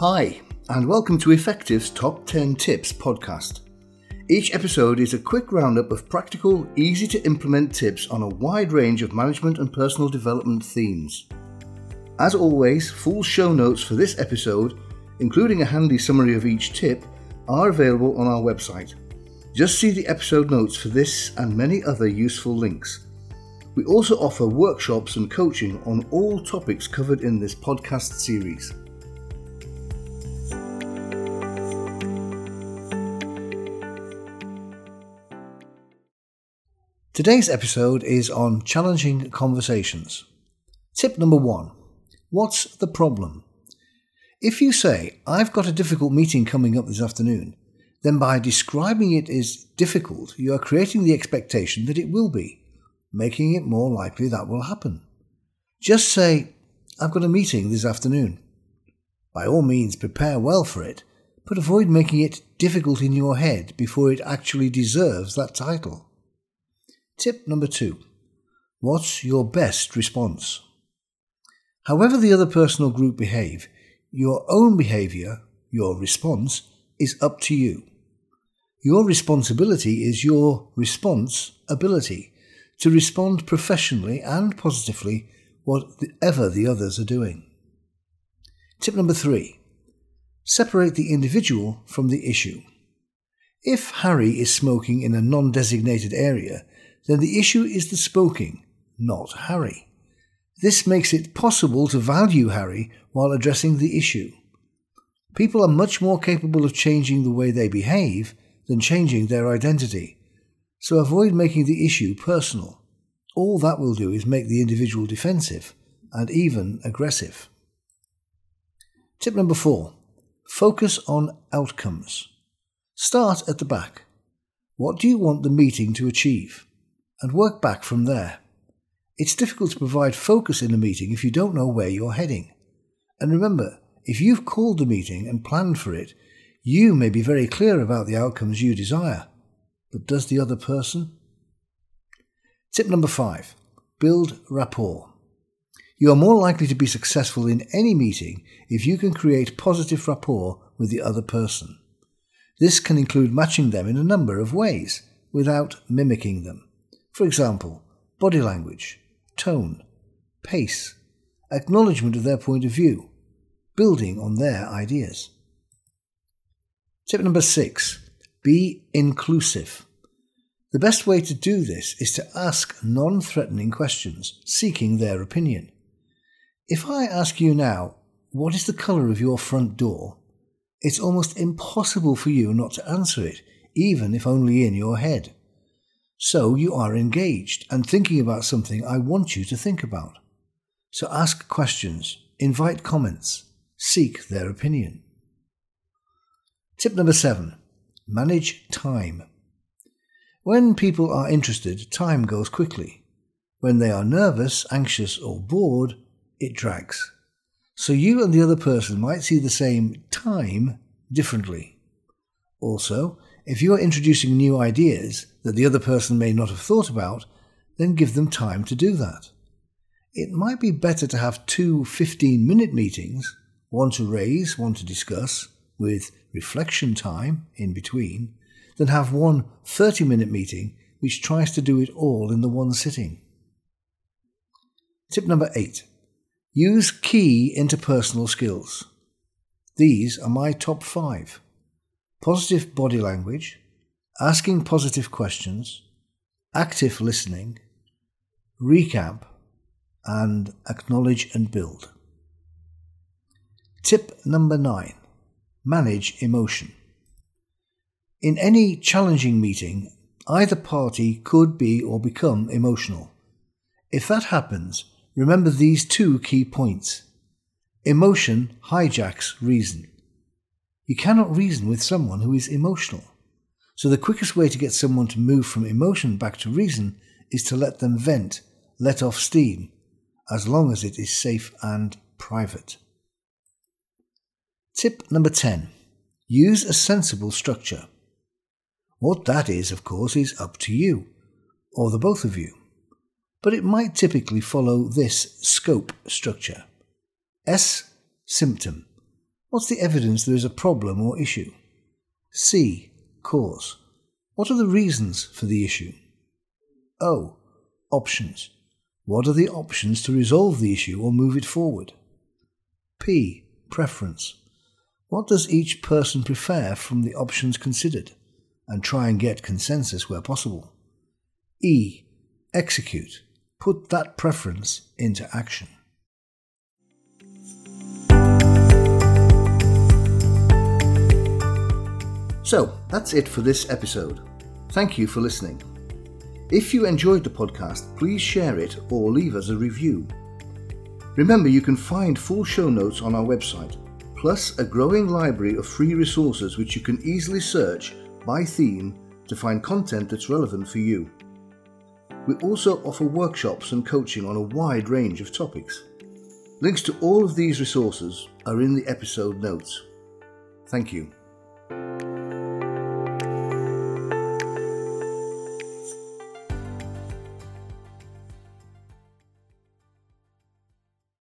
Hi, and welcome to Effective's Top 10 Tips podcast. Each episode is a quick roundup of practical, easy to implement tips on a wide range of management and personal development themes. As always, full show notes for this episode, including a handy summary of each tip, are available on our website. Just see the episode notes for this and many other useful links. We also offer workshops and coaching on all topics covered in this podcast series. Today's episode is on challenging conversations. Tip number one What's the problem? If you say, I've got a difficult meeting coming up this afternoon, then by describing it as difficult, you are creating the expectation that it will be, making it more likely that will happen. Just say, I've got a meeting this afternoon. By all means, prepare well for it, but avoid making it difficult in your head before it actually deserves that title. Tip number two What's your best response? However, the other person or group behave, your own behaviour, your response, is up to you. Your responsibility is your response ability to respond professionally and positively whatever the others are doing. Tip number three separate the individual from the issue. If Harry is smoking in a non designated area, then the issue is the smoking, not Harry. This makes it possible to value Harry while addressing the issue. People are much more capable of changing the way they behave than changing their identity, so avoid making the issue personal. All that will do is make the individual defensive and even aggressive. Tip number four focus on outcomes. Start at the back. What do you want the meeting to achieve? And work back from there. It's difficult to provide focus in a meeting if you don't know where you're heading. And remember, if you've called the meeting and planned for it, you may be very clear about the outcomes you desire. But does the other person? Tip number five build rapport. You are more likely to be successful in any meeting if you can create positive rapport with the other person. This can include matching them in a number of ways without mimicking them. For example, body language, tone, pace, acknowledgement of their point of view, building on their ideas. Tip number six be inclusive. The best way to do this is to ask non threatening questions, seeking their opinion. If I ask you now, what is the colour of your front door? It's almost impossible for you not to answer it, even if only in your head. So you are engaged and thinking about something I want you to think about. So ask questions, invite comments, seek their opinion. Tip number seven manage time. When people are interested, time goes quickly. When they are nervous, anxious, or bored, it drags. So you and the other person might see the same time differently. Also, if you are introducing new ideas that the other person may not have thought about, then give them time to do that. It might be better to have two 15 minute meetings, one to raise, one to discuss, with reflection time in between, than have one 30 minute meeting which tries to do it all in the one sitting. Tip number eight use key interpersonal skills. These are my top five positive body language, asking positive questions, active listening, recap, and acknowledge and build. Tip number nine manage emotion. In any challenging meeting, either party could be or become emotional. If that happens, remember these two key points. Emotion hijacks reason. You cannot reason with someone who is emotional. So the quickest way to get someone to move from emotion back to reason is to let them vent, let off steam, as long as it is safe and private. Tip number 10 Use a sensible structure. What that is, of course, is up to you, or the both of you. But it might typically follow this scope structure S. Symptom What's the evidence there is a problem or issue? C. Cause. What are the reasons for the issue? O. Options. What are the options to resolve the issue or move it forward? P. Preference. What does each person prefer from the options considered? And try and get consensus where possible. E. Execute. Put that preference into action. So, that's it for this episode. Thank you for listening. If you enjoyed the podcast, please share it or leave us a review. Remember, you can find full show notes on our website, plus a growing library of free resources which you can easily search by theme to find content that's relevant for you. We also offer workshops and coaching on a wide range of topics. Links to all of these resources are in the episode notes. Thank you.